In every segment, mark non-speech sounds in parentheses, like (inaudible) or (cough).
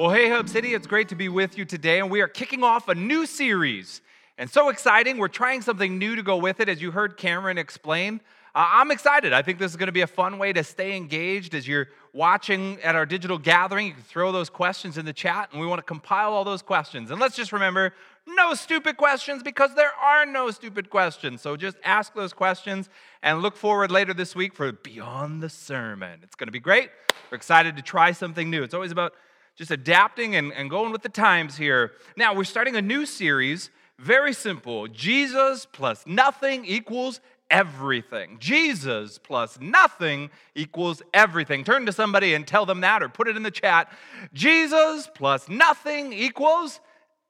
Well, hey, Hub City, it's great to be with you today, and we are kicking off a new series. And so exciting, we're trying something new to go with it, as you heard Cameron explain. Uh, I'm excited. I think this is going to be a fun way to stay engaged as you're watching at our digital gathering. You can throw those questions in the chat, and we want to compile all those questions. And let's just remember no stupid questions because there are no stupid questions. So just ask those questions and look forward later this week for Beyond the Sermon. It's going to be great. We're excited to try something new. It's always about just adapting and, and going with the times here. Now, we're starting a new series, very simple Jesus plus nothing equals everything. Jesus plus nothing equals everything. Turn to somebody and tell them that or put it in the chat. Jesus plus nothing equals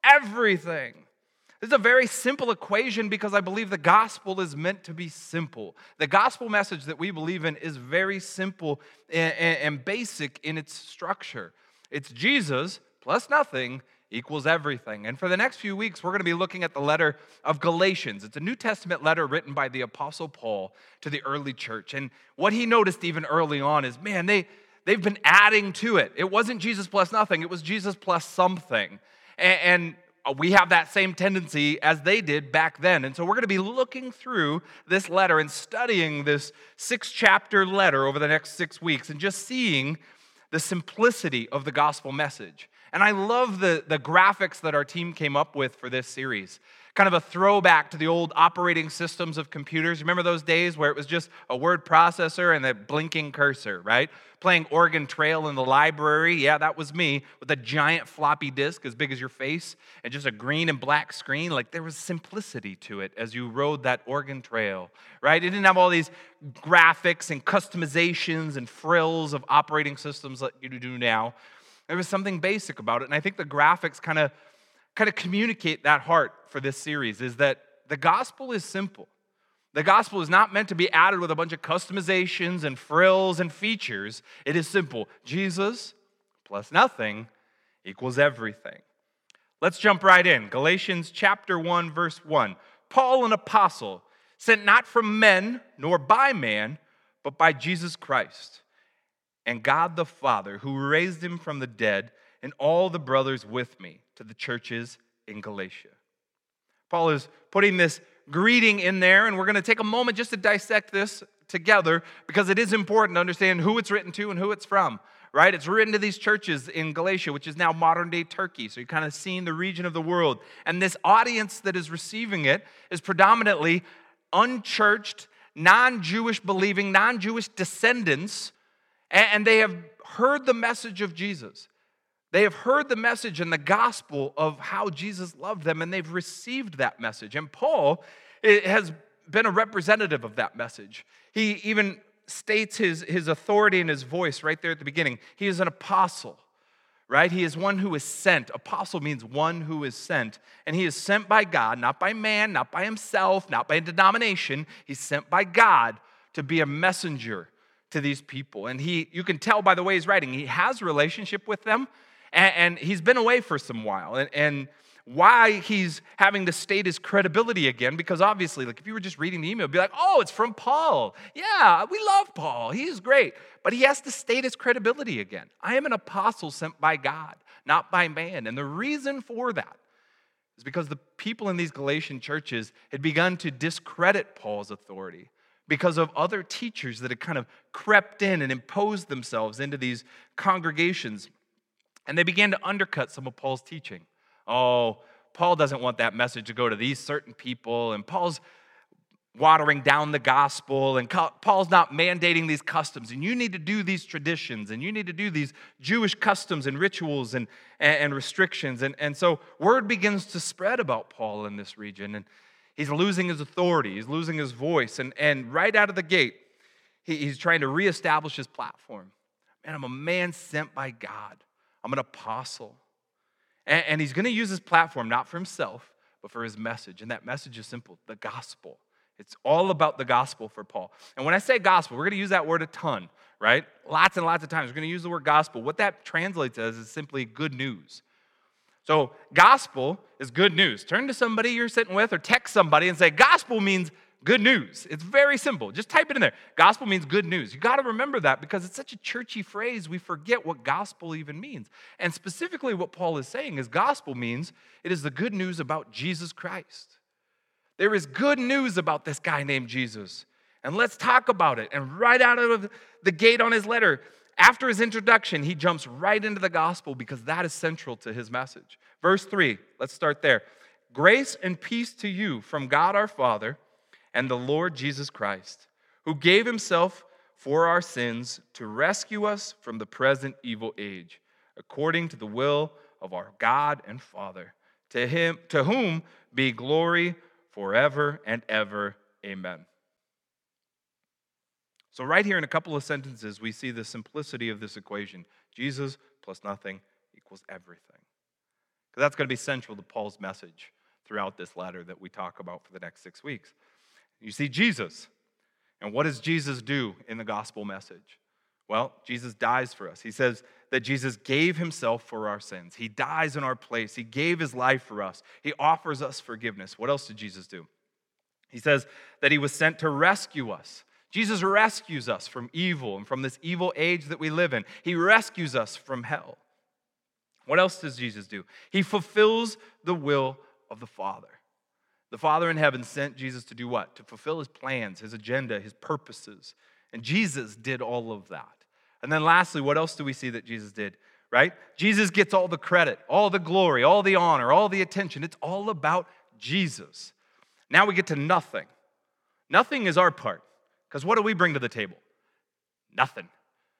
everything. This is a very simple equation because I believe the gospel is meant to be simple. The gospel message that we believe in is very simple and, basic in its structure. It's Jesus plus nothing equals everything. And for the next few weeks, we're going to be looking at the letter of Galatians. It's a New Testament letter written by the Apostle Paul to the early church. And what he noticed even early on is man, they, they've been adding to it. It wasn't Jesus plus nothing, it was Jesus plus something. And, and we have that same tendency as they did back then. And so we're going to be looking through this letter and studying this six chapter letter over the next six weeks and just seeing the simplicity of the gospel message. And I love the, the graphics that our team came up with for this series. Kind of a throwback to the old operating systems of computers. Remember those days where it was just a word processor and a blinking cursor, right? Playing Oregon Trail in the library. Yeah, that was me with a giant floppy disk as big as your face and just a green and black screen. Like there was simplicity to it as you rode that Oregon Trail, right? It didn't have all these graphics and customizations and frills of operating systems like you do now. There was something basic about it. And I think the graphics kind of kind of communicate that heart for this series is that the gospel is simple. The gospel is not meant to be added with a bunch of customizations and frills and features. It is simple. Jesus plus nothing equals everything. Let's jump right in. Galatians chapter 1 verse 1. Paul an apostle sent not from men nor by man but by Jesus Christ and God the Father, who raised him from the dead, and all the brothers with me to the churches in Galatia. Paul is putting this greeting in there, and we're going to take a moment just to dissect this together because it is important to understand who it's written to and who it's from, right? It's written to these churches in Galatia, which is now modern day Turkey. So you're kind of seeing the region of the world. And this audience that is receiving it is predominantly unchurched, non Jewish believing, non Jewish descendants and they have heard the message of Jesus. They have heard the message and the gospel of how Jesus loved them, and they've received that message. And Paul eh, has been a representative of that message. He even states his, his authority in his voice right there at the beginning. He is an apostle, right? He is one who is sent. Apostle means one who is sent. And he is sent by God, not by man, not by himself, not by a denomination. He's sent by God to be a messenger to these people. And he, you can tell by the way he's writing, he has relationship with them, and, and he's been away for some while. And, and why he's having to state his credibility again, because obviously, like if you were just reading the email, be like, oh, it's from Paul. Yeah, we love Paul. He's great. But he has to state his credibility again. I am an apostle sent by God, not by man. And the reason for that is because the people in these Galatian churches had begun to discredit Paul's authority because of other teachers that had kind of crept in and imposed themselves into these congregations. And they began to undercut some of Paul's teaching. Oh, Paul doesn't want that message to go to these certain people, and Paul's watering down the gospel, and Paul's not mandating these customs, and you need to do these traditions, and you need to do these Jewish customs and rituals and, and, restrictions. And, and so word begins to spread about Paul in this region. And He's losing his authority, he's losing his voice. And, and right out of the gate, he, he's trying to reestablish his platform. Man, I'm a man sent by God, I'm an apostle. And, and he's going to use his platform not for himself, but for his message. And that message is simple the gospel. It's all about the gospel for Paul. And when I say gospel, we're going to use that word a ton, right? Lots and lots of times. We're going to use the word gospel. What that translates as is simply good news. So, gospel is good news. Turn to somebody you're sitting with or text somebody and say, Gospel means good news. It's very simple. Just type it in there. Gospel means good news. You got to remember that because it's such a churchy phrase, we forget what gospel even means. And specifically, what Paul is saying is gospel means it is the good news about Jesus Christ. There is good news about this guy named Jesus. And let's talk about it. And right out of the gate on his letter, after his introduction, he jumps right into the gospel because that is central to his message. Verse 3, let's start there. Grace and peace to you from God our Father and the Lord Jesus Christ, who gave himself for our sins to rescue us from the present evil age, according to the will of our God and Father. To him to whom be glory forever and ever. Amen. So, right here in a couple of sentences, we see the simplicity of this equation Jesus plus nothing equals everything. Because that's going to be central to Paul's message throughout this letter that we talk about for the next six weeks. You see Jesus. And what does Jesus do in the gospel message? Well, Jesus dies for us. He says that Jesus gave himself for our sins. He dies in our place. He gave his life for us. He offers us forgiveness. What else did Jesus do? He says that he was sent to rescue us. Jesus rescues us from evil and from this evil age that we live in. He rescues us from hell. What else does Jesus do? He fulfills the will of the Father. The Father in heaven sent Jesus to do what? To fulfill his plans, his agenda, his purposes. And Jesus did all of that. And then lastly, what else do we see that Jesus did? Right? Jesus gets all the credit, all the glory, all the honor, all the attention. It's all about Jesus. Now we get to nothing. Nothing is our part. Because what do we bring to the table? Nothing.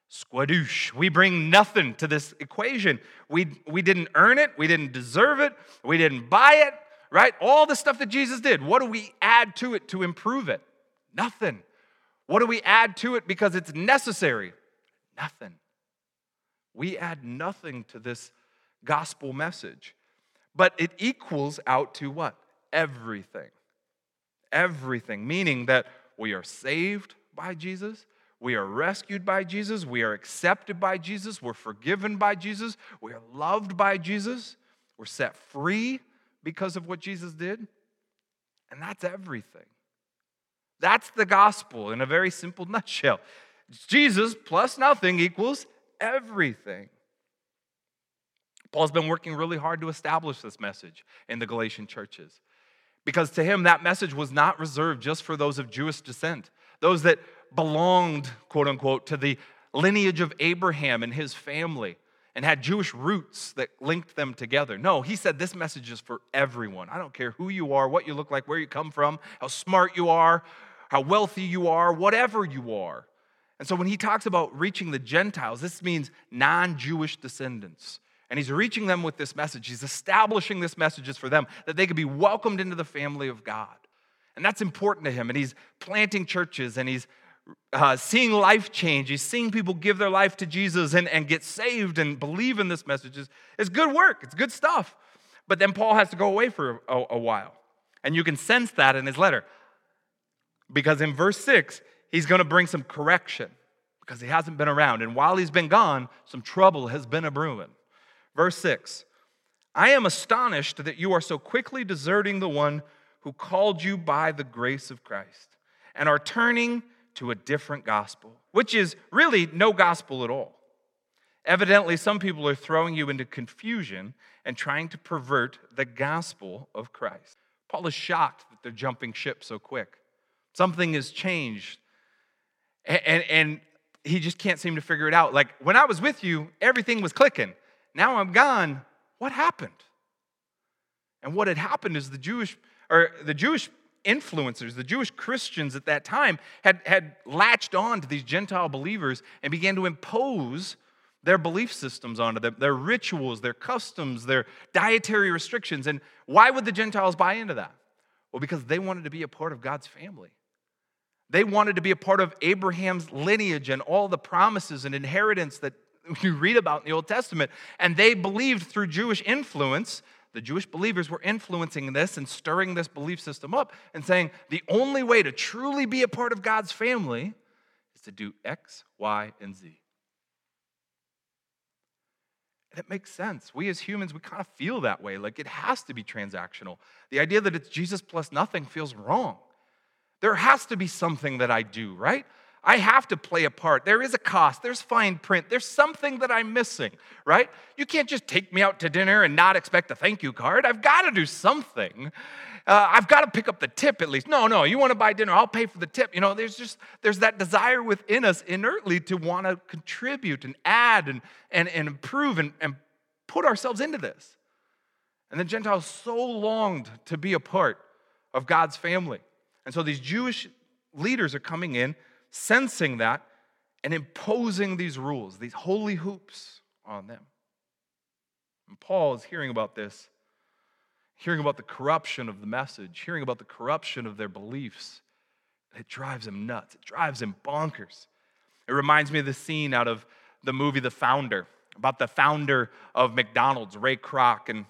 Squadoosh. We bring nothing to this equation. We, we didn't earn it. We didn't deserve it. We didn't buy it right? All the stuff that Jesus did, what do we add to it to improve it? Nothing. What do we add to it because it's necessary? Nothing. We add nothing to this gospel message. But it equals out to what? Everything. Everything. Meaning that we are saved by Jesus, we are rescued by Jesus, we are accepted by Jesus, we're forgiven by Jesus, we are loved by Jesus, we're set free because of what Jesus did? And that's everything. That's the gospel in a very simple (laughs) nutshell. Jesus plus nothing equals everything. Paul's been working really hard to establish this message in the Galatian churches because to him, that message was not reserved just for those of Jewish descent, those that belonged, quote unquote, to the lineage of Abraham and his family and had Jewish roots that linked them together. No, he said this message is for everyone. I don't care who you are, what you look like, where you come from, how smart you are, how wealthy you are, whatever you are. And so when he talks about reaching the Gentiles, this means non Jewish descendants. And he's reaching them with this message. He's establishing this message is for them that they could be welcomed into the family of God. And that's important to him. And he's planting churches and he's uh, seeing life change, he's seeing people give their life to Jesus and, and get saved and believe in this message is, is good work. It's good stuff. But then Paul has to go away for a, a while. And you can sense that in his letter. Because in verse 6, he's going to bring some correction because he hasn't been around. And while he's been gone, some trouble has been a brewing. Verse 6 I am astonished that you are so quickly deserting the one who called you by the grace of Christ and are turning to a different gospel, which is really no gospel at all. Evidently, some people are throwing you into confusion and trying to pervert the gospel of Christ. Paul is shocked that they're jumping ship so quick. Something has changed. And, and, and, he just can't seem to figure it out. Like, when I was with you, everything was clicking. Now I'm gone. What happened? And what had happened is the Jewish or the Jewish influencers, the Jewish Christians at that time, had, had latched on to these Gentile believers and began to impose their belief systems onto them, their rituals, their customs, their dietary restrictions. And why would the Gentiles buy into that? Well, because they wanted to be a part of God's family. They wanted to be a part of Abraham's lineage and all the promises and inheritance that (laughs) you read about in the Old Testament. And they believed through Jewish influence the Jewish believers were influencing this and stirring this belief system up and saying the only way to truly be a part of God's family is to do X, Y, and Z. And it makes sense. We as humans, we kind of feel that way. Like it has to be transactional. The idea that it's Jesus plus nothing feels wrong. There has to be something that I do, right? I have to play a part. There is a cost, there's fine print, there's something that I'm missing, right? You can't just take me out to dinner and not expect a thank you card. I've got to do something. Uh, I've got to pick up the tip at least. No, no, you want to buy dinner, I'll pay for the tip. You know, there's just there's that desire within us inertly to want to contribute and add and, and, and improve and, and put ourselves into this. And the Gentiles so longed to be a part of God's family. And so these Jewish leaders are coming in sensing that and imposing these rules, these holy hoops on them. And Paul is hearing about this, hearing about the corruption of the message, hearing about the corruption of their beliefs. It drives him nuts, it drives him bonkers. It reminds me of the scene out of the movie The Founder, about the founder of McDonald's, Ray Kroc. And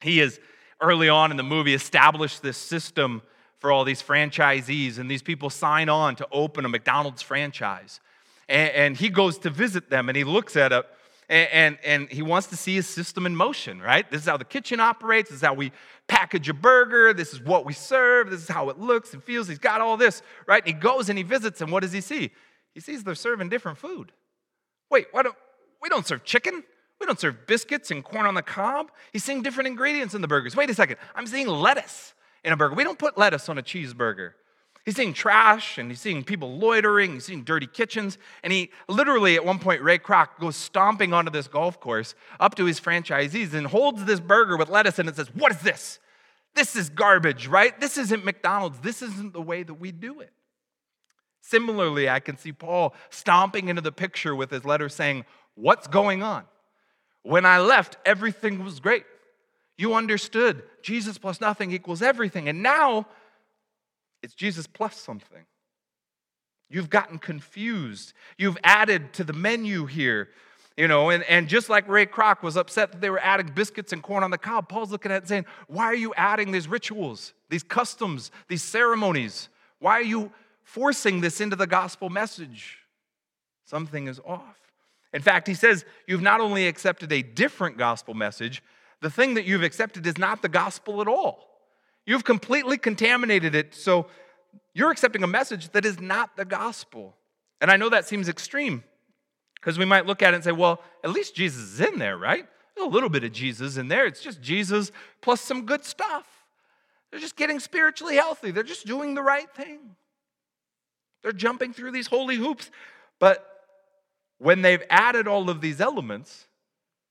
he is early on in the movie established this system for all these franchisees, and these people sign on to open a McDonald's franchise. And, and he goes to visit them and he looks at it and, and, and, he wants to see his system in motion, right? This is how the kitchen operates, this is how we package a burger, this is what we serve, this is how it looks and feels. He's got all this, right? And he goes and he visits, and what does he see? He sees they're serving different food. Wait, why don't, we don't serve chicken. We don't serve biscuits and corn on the cob. He's seeing different ingredients in the burgers. Wait a second, I'm seeing lettuce in a burger. We don't put lettuce on a cheeseburger. He's seeing trash and he's seeing people loitering, he's seeing dirty kitchens. And he literally, at one point, Ray Kroc goes stomping onto this golf course up to his franchisees and holds this burger with lettuce in it and says, What is this? This is garbage, right? This isn't McDonald's. This isn't the way that we do it. Similarly, I can see Paul stomping into the picture with his letter saying, What's going on? When I left, everything was great. You understood Jesus plus nothing equals everything. And now it's Jesus plus something. You've gotten confused. You've added to the menu here. You know, and, and just like Ray Kroc was upset that they were adding biscuits and corn on the cob, Paul's looking at it and saying, Why are you adding these rituals, these customs, these ceremonies? Why are you forcing this into the gospel message? Something is off. In fact, he says, You've not only accepted a different gospel message, the thing that you've accepted is not the gospel at all. You've completely contaminated it. So you're accepting a message that is not the gospel. And I know that seems extreme because we might look at it and say, well, at least Jesus is in there, right? There's a little bit of Jesus in there. It's just Jesus plus some good stuff. They're just getting spiritually healthy, they're just doing the right thing. They're jumping through these holy hoops. But when they've added all of these elements,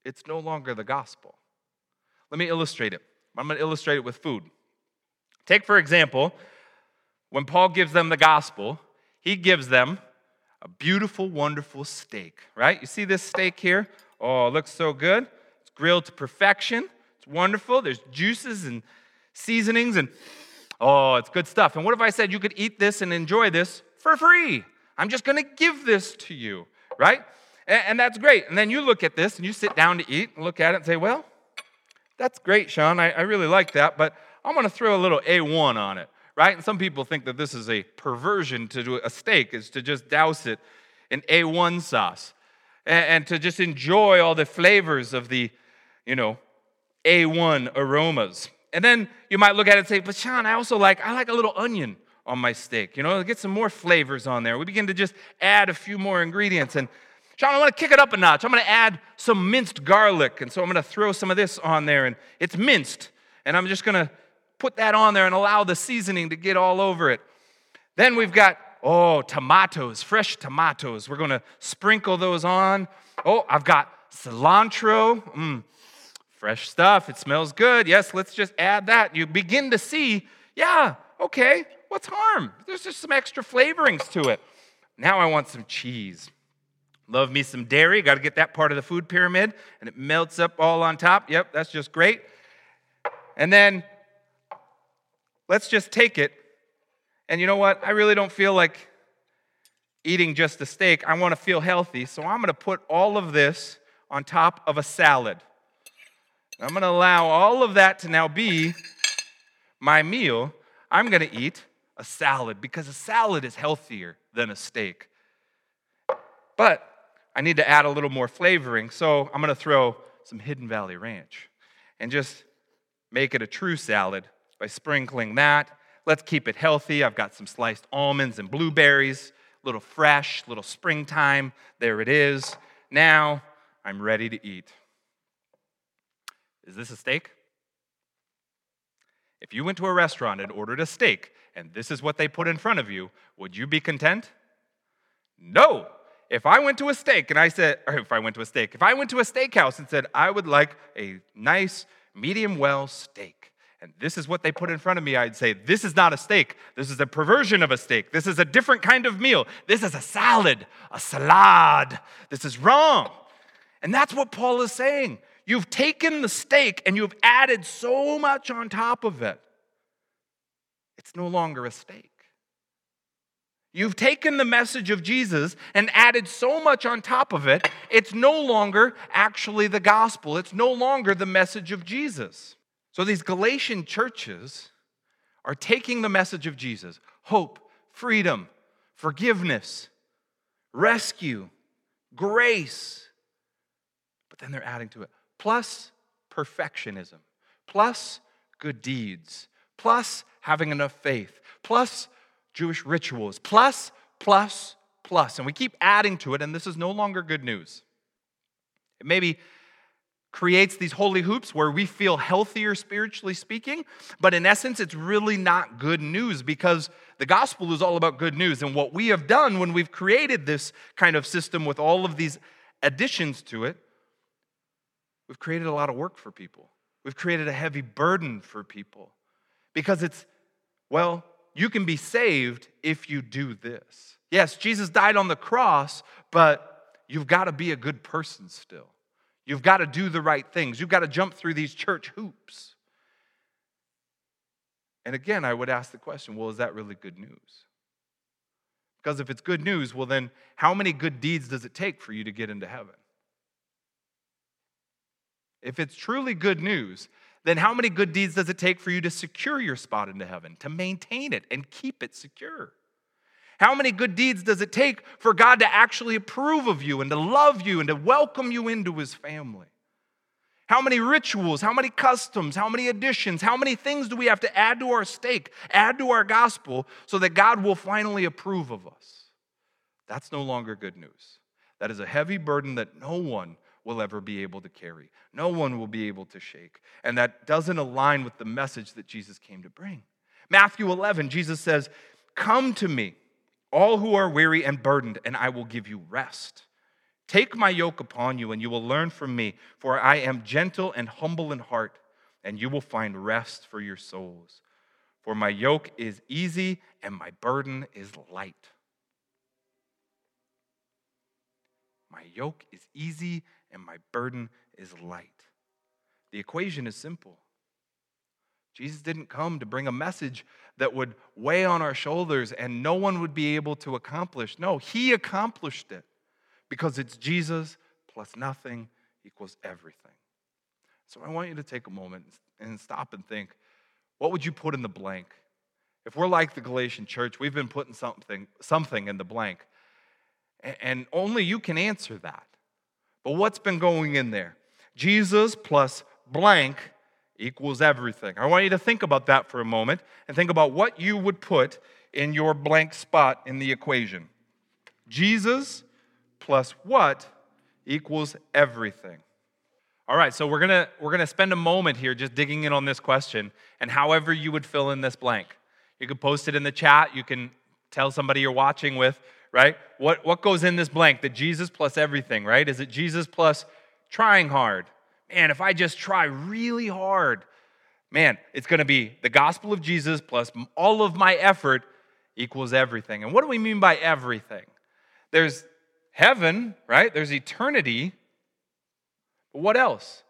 it's no longer the gospel. Let me illustrate it. I'm going to illustrate it with food. Take, for example, when Paul gives them the gospel, he gives them a beautiful, wonderful steak, right? You see this steak here? Oh, it looks so good. It's grilled to perfection. It's wonderful. There's juices and seasonings, and oh, it's good stuff. And what if I said you could eat this and enjoy this for free? I'm just going to give this to you, right? And, and that's great. And then you look at this and you sit down to eat and look at it and say, well, that's great, Sean. I, I really like that, but I'm going to throw a little A1 on it, right? And some people think that this is a perversion to do a steak, is to just douse it in A1 sauce and, and to just enjoy all the flavors of the, you know, A1 aromas. And then you might look at it and say, but Sean, I also like, I like a little onion on my steak. You know, get some more flavors on there. We begin to just add a few more ingredients. And John, I want to kick it up a notch. I'm going to add some minced garlic. And so I'm going to throw some of this on there. And it's minced. And I'm just going to put that on there and allow the seasoning to get all over it. Then we've got, oh, tomatoes, fresh tomatoes. We're going to sprinkle those on. Oh, I've got cilantro. Mm, fresh stuff. It smells good. Yes, let's just add that. You begin to see, yeah, okay, what's harm? There's just some extra flavorings to it. Now I want some cheese. Love me some dairy. Got to get that part of the food pyramid. And it melts up all on top. Yep, that's just great. And then let's just take it. And you know what? I really don't feel like eating just a steak. I want to feel healthy. So I'm going to put all of this on top of a salad. I'm going to allow all of that to now be my meal. I'm going to eat a salad because a salad is healthier than a steak. But I need to add a little more flavoring, so I'm to throw some Hidden Valley Ranch and just make it a true salad by sprinkling that. let's keep it healthy. I've got some sliced almonds and blueberries, a little fresh, little springtime. There it is. Now I'm ready to eat. Is this a steak? If you went to a restaurant and ordered a steak, and this is what they put in front of you, would you be content? No. If I went to a steak and I said, or if I went to a steak, if I went to a steakhouse and said, I would like a nice medium well steak, and this is what they put in front of me, I'd say, This is not a steak. This is a perversion of a steak. This is a different kind of meal. This is a salad, a salad. This is wrong. And that's what Paul is saying. You've taken the steak and you've added so much on top of it. It's no longer a steak. You've taken the message of Jesus and added so much on top of it, it's no longer actually the gospel. It's no longer the message of Jesus. So these Galatian churches are taking the message of Jesus. Hope, freedom, forgiveness, rescue, grace, but then they're adding to it. Plus perfectionism, plus good deeds, plus having enough faith, plus Jewish rituals, plus, plus, plus. And we keep adding to it, and this is no longer good news. It maybe creates these holy hoops where we feel healthier spiritually speaking, but in essence, it's really not good news because the gospel is all about good news. And what we have done when we've created this kind of system with all of these additions to it We've created a lot of work for people. We've created a heavy burden for people because it's, well, you can be saved if you do this. Yes, Jesus died on the cross, but you've got to be a good person still. You've got to do the right things. You've got to jump through these church hoops. And again, I would ask the question well, is that really good news? Because if it's good news, well, then how many good deeds does it take for you to get into heaven? If it's truly good news, then how many good deeds does it take for you to secure your spot into heaven, to maintain it and keep it secure? How many good deeds does it take for God to actually approve of you and to love you and to welcome you into his family? How many rituals, how many customs, how many additions, how many things do we have to add to our steak, add to our gospel so that God will finally approve of us? That's no longer good news. That is a heavy burden that no one will ever be able to carry. No one will be able to shake. And that doesn't align with the message that Jesus came to bring. Matthew 11, Jesus says, Come to me, all who are weary and burdened, and I will give you rest. Take my yoke upon you, and you will learn from me, for I am gentle and humble in heart, and you will find rest for your souls. For my yoke is easy and my burden is light. My yoke is easy and my burden is light. The equation is simple. Jesus didn't come to bring a message that would weigh on our shoulders and no one would be able to accomplish. No, He accomplished it because it's Jesus plus nothing equals everything. So I want you to take a moment and stop and think what would you put in the blank? If we're like the Galatian church, we've been putting something, something in the blank. And only you can answer that. But what's been going in there? Jesus plus blank equals everything. I want you to think about that for a moment and think about what you would put in your blank spot in the equation. Jesus plus what equals everything. All right, so we're going to we're going to spend a moment here just digging in on this question and however you would fill in this blank. You can post it in the chat, you can tell somebody you're watching with right? What, what goes in this blank? The Jesus plus everything, right? Is it Jesus plus trying hard? Man, if I just try really hard, man, it's going to be the gospel of Jesus plus all of my effort equals everything. And what do we mean by everything? There's heaven, right? There's eternity. But what else?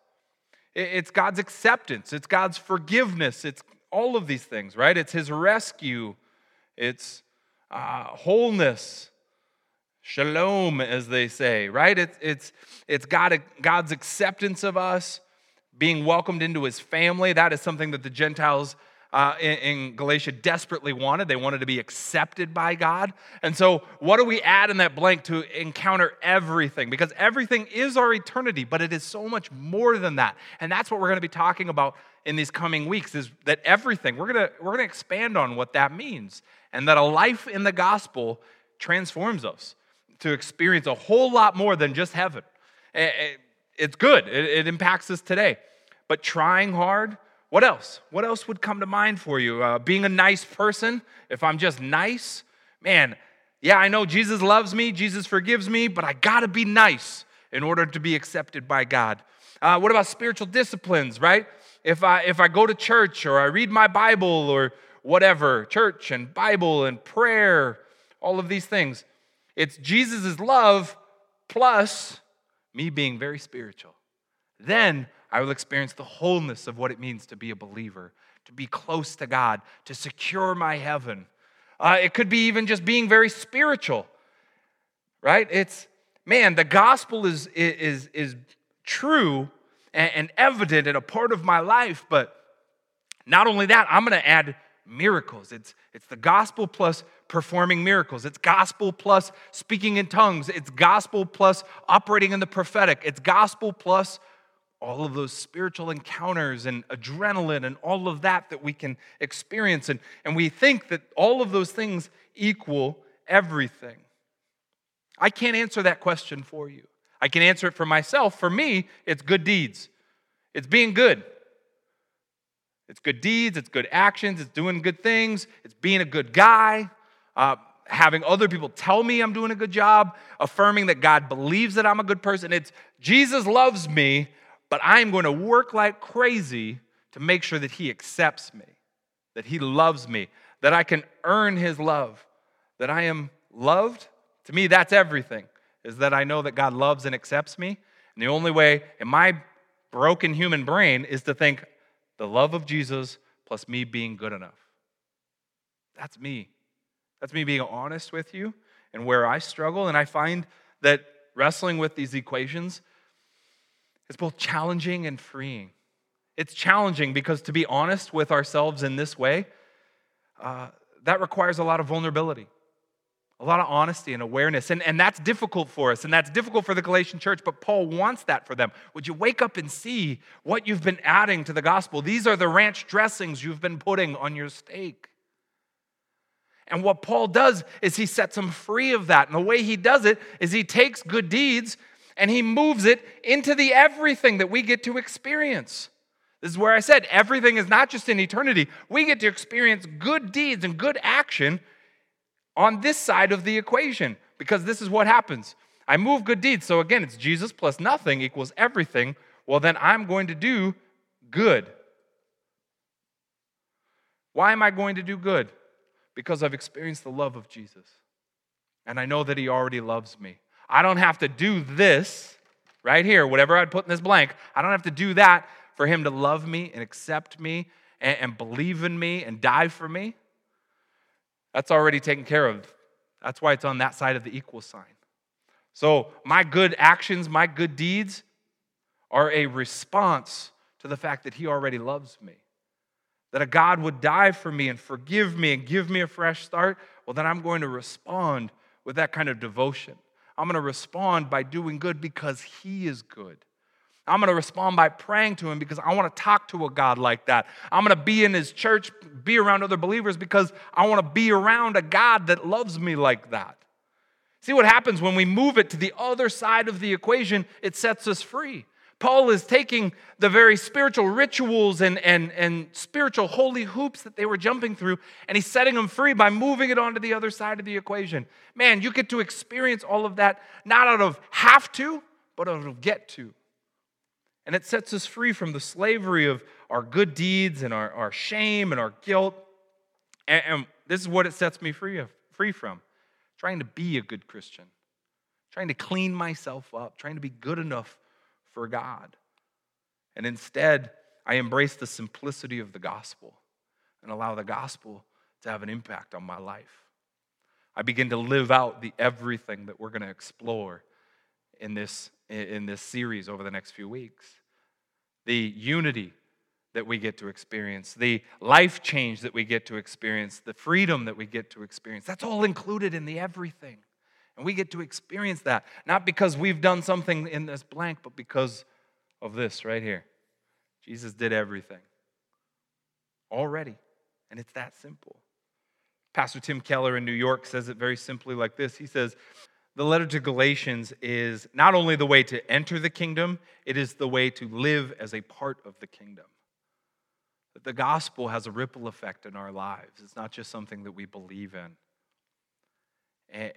It's God's acceptance, it's God's forgiveness, it's all of these things, right? It's His rescue, it's uh, wholeness, shalom, as they say, right? It's, it's, it's God, God's acceptance of us, being welcomed into his family. That is something that the Gentiles uh, in, in, Galatia desperately wanted. They wanted to be accepted by God. And so, what do we add in that blank to encounter everything? Because everything is our eternity, but it is so much more than that. And that's what we're going to be talking about in these coming weeks is that everything, we're going to, we're going to expand on what that means. And that a life in the gospel transforms us to experience a whole lot more than just heaven. It's good, it impacts us today. But trying hard, what else? What else would come to mind for you? Uh, being a nice person, if I'm just nice, man, yeah, I know Jesus loves me, Jesus forgives me, but I gotta be nice in order to be accepted by God. Uh, what about spiritual disciplines, right? If I, if I go to church or I read my Bible or whatever, church and Bible and prayer, all of these things, it's Jesus' love plus me being very spiritual. Then I will experience the wholeness of what it means to be a believer, to be close to God, to secure my heaven. Uh, it could be even just being very spiritual, right? It's, man, the gospel is, is, is true and, and evident and a part of my life, but not only that, I'm going to add miracles. It's, it's the gospel plus performing miracles. It's gospel plus speaking in tongues. It's gospel plus operating in the prophetic. It's gospel plus all of those spiritual encounters and adrenaline and all of that that we can experience. And, and we think that all of those things equal everything. I can't answer that question for you. I can answer it for myself. For me, it's good deeds, it's being good. It's good deeds, it's good actions, it's doing good things, it's being a good guy, uh, having other people tell me I'm doing a good job, affirming that God believes that I'm a good person. It's Jesus loves me, but I'm going to work like crazy to make sure that He accepts me, that He loves me, that I can earn His love, that I am loved. To me, that's everything, is that I know that God loves and accepts me. And the only way in my broken human brain is to think the love of Jesus plus me being good enough. That's me. That's me being honest with you and where I struggle. And I find that wrestling with these equations is both challenging and freeing. It's challenging because to be honest with ourselves in this way, uh, that requires a lot of vulnerability, a lot of honesty and awareness. And, and that's difficult for us, and that's difficult for the Galatian church, but Paul wants that for them. Would you wake up and see what you've been adding to the gospel? These are the ranch dressings you've been putting on your steak. And what Paul does is he sets them free of that. And the way he does it is he takes good deeds and he moves it into the everything that we get to experience. This is where I said everything is not just in eternity. We get to experience good deeds and good action on this side of the equation because this is what happens. I move good deeds. So again, it's Jesus plus nothing equals everything. Well, then I'm going to do good. Why am I going to do good? Because I've experienced the love of Jesus. And I know that He already loves me. I don't have to do this right here, whatever I'd put in this blank. I don't have to do that for him to love me and accept me and, and believe in me and die for me. That's already taken care of. That's why it's on that side of the equal sign. So, my good actions, my good deeds are a response to the fact that He already loves me. That a God would die for me and forgive me and give me a fresh start. Well, then I'm going to respond with that kind of devotion. I'm going to respond by doing good because He is good. I'm going to respond by praying to Him because I want to talk to a God like that. I'm going to be in His church, be around other believers because I want to be around a God that loves me like that. See what happens when we move it to the other side of the equation, it sets us free. Paul is taking the very spiritual rituals and, and, and spiritual holy hoops that they were jumping through, and he's setting them free by moving it onto the other side of the equation. Man, you get to experience all of that not out of have to, but out of get to. And it sets us free from the slavery of our good deeds and our, our shame and our guilt. And, and this is what it sets me free, of, free from trying to be a good Christian, trying to clean myself up, trying to be good enough for God. And instead, I embrace the simplicity of the gospel and allow the gospel to have an impact on my life. I begin to live out the everything that we're going to explore in this, in this series over the next few weeks. The unity that we get to experience, the life change that we get to experience, the freedom that we get to experience. That's all included in the everything. And we get to experience that, not because we've done something in this blank, but because of this right here. Jesus did everything already, and it's that simple. Pastor Tim Keller in New York says it very simply like this He says, the letter to Galatians is not only the way to enter the kingdom, it is the way to live as a part of the kingdom. The gospel has a ripple effect in our lives. It's not just something that we believe in.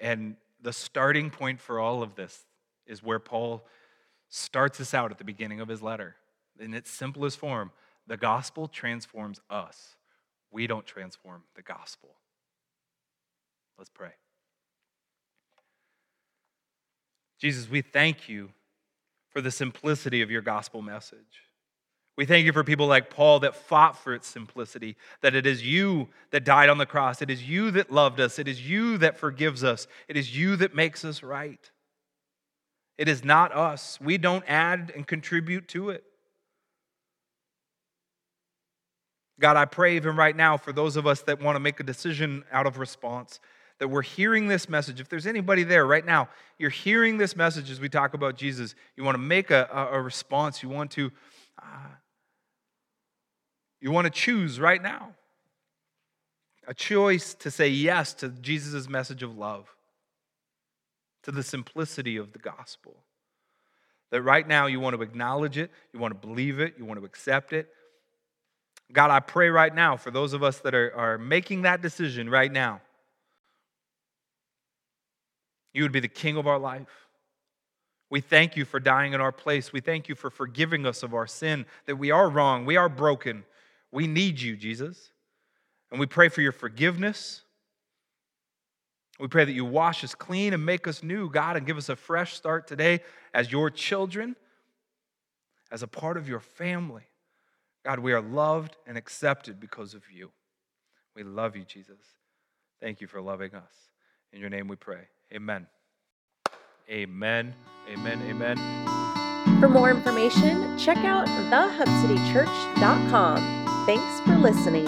And the starting point for all of this is where Paul starts us out at the beginning of his letter. In its simplest form, the gospel transforms us. We don't transform the gospel. Let's pray. Jesus, we thank you for the simplicity of your gospel message. We thank you for people like Paul that fought for its simplicity, that it is you that died on the cross. It is you that loved us. It is you that forgives us. It is you that makes us right. It is not us. We don't add and contribute to it. God, I pray even right now for those of us that want to make a decision out of response that we're hearing this message. If there's anybody there right now, you're hearing this message as we talk about Jesus, you want to make a, a, response, you want to. Uh, you want to choose right now a choice to say yes to Jesus' message of love, to the simplicity of the gospel. That right now you want to acknowledge it, you want to believe it, you want to accept it. God, I pray right now for those of us that are, are making that decision right now you would be the king of our life. We thank you for dying in our place. We thank you for forgiving us of our sin, that we are wrong, we are broken. We need you, Jesus. And we pray for your forgiveness. We pray that you wash us clean and make us new, God, and give us a fresh start today as your children, as a part of your family. God, we are loved and accepted because of you. We love you, Jesus. Thank you for loving us. In your name we pray. Amen. Amen. Amen. Amen. For more information, check out thehubcitychurch.com. Thanks for listening.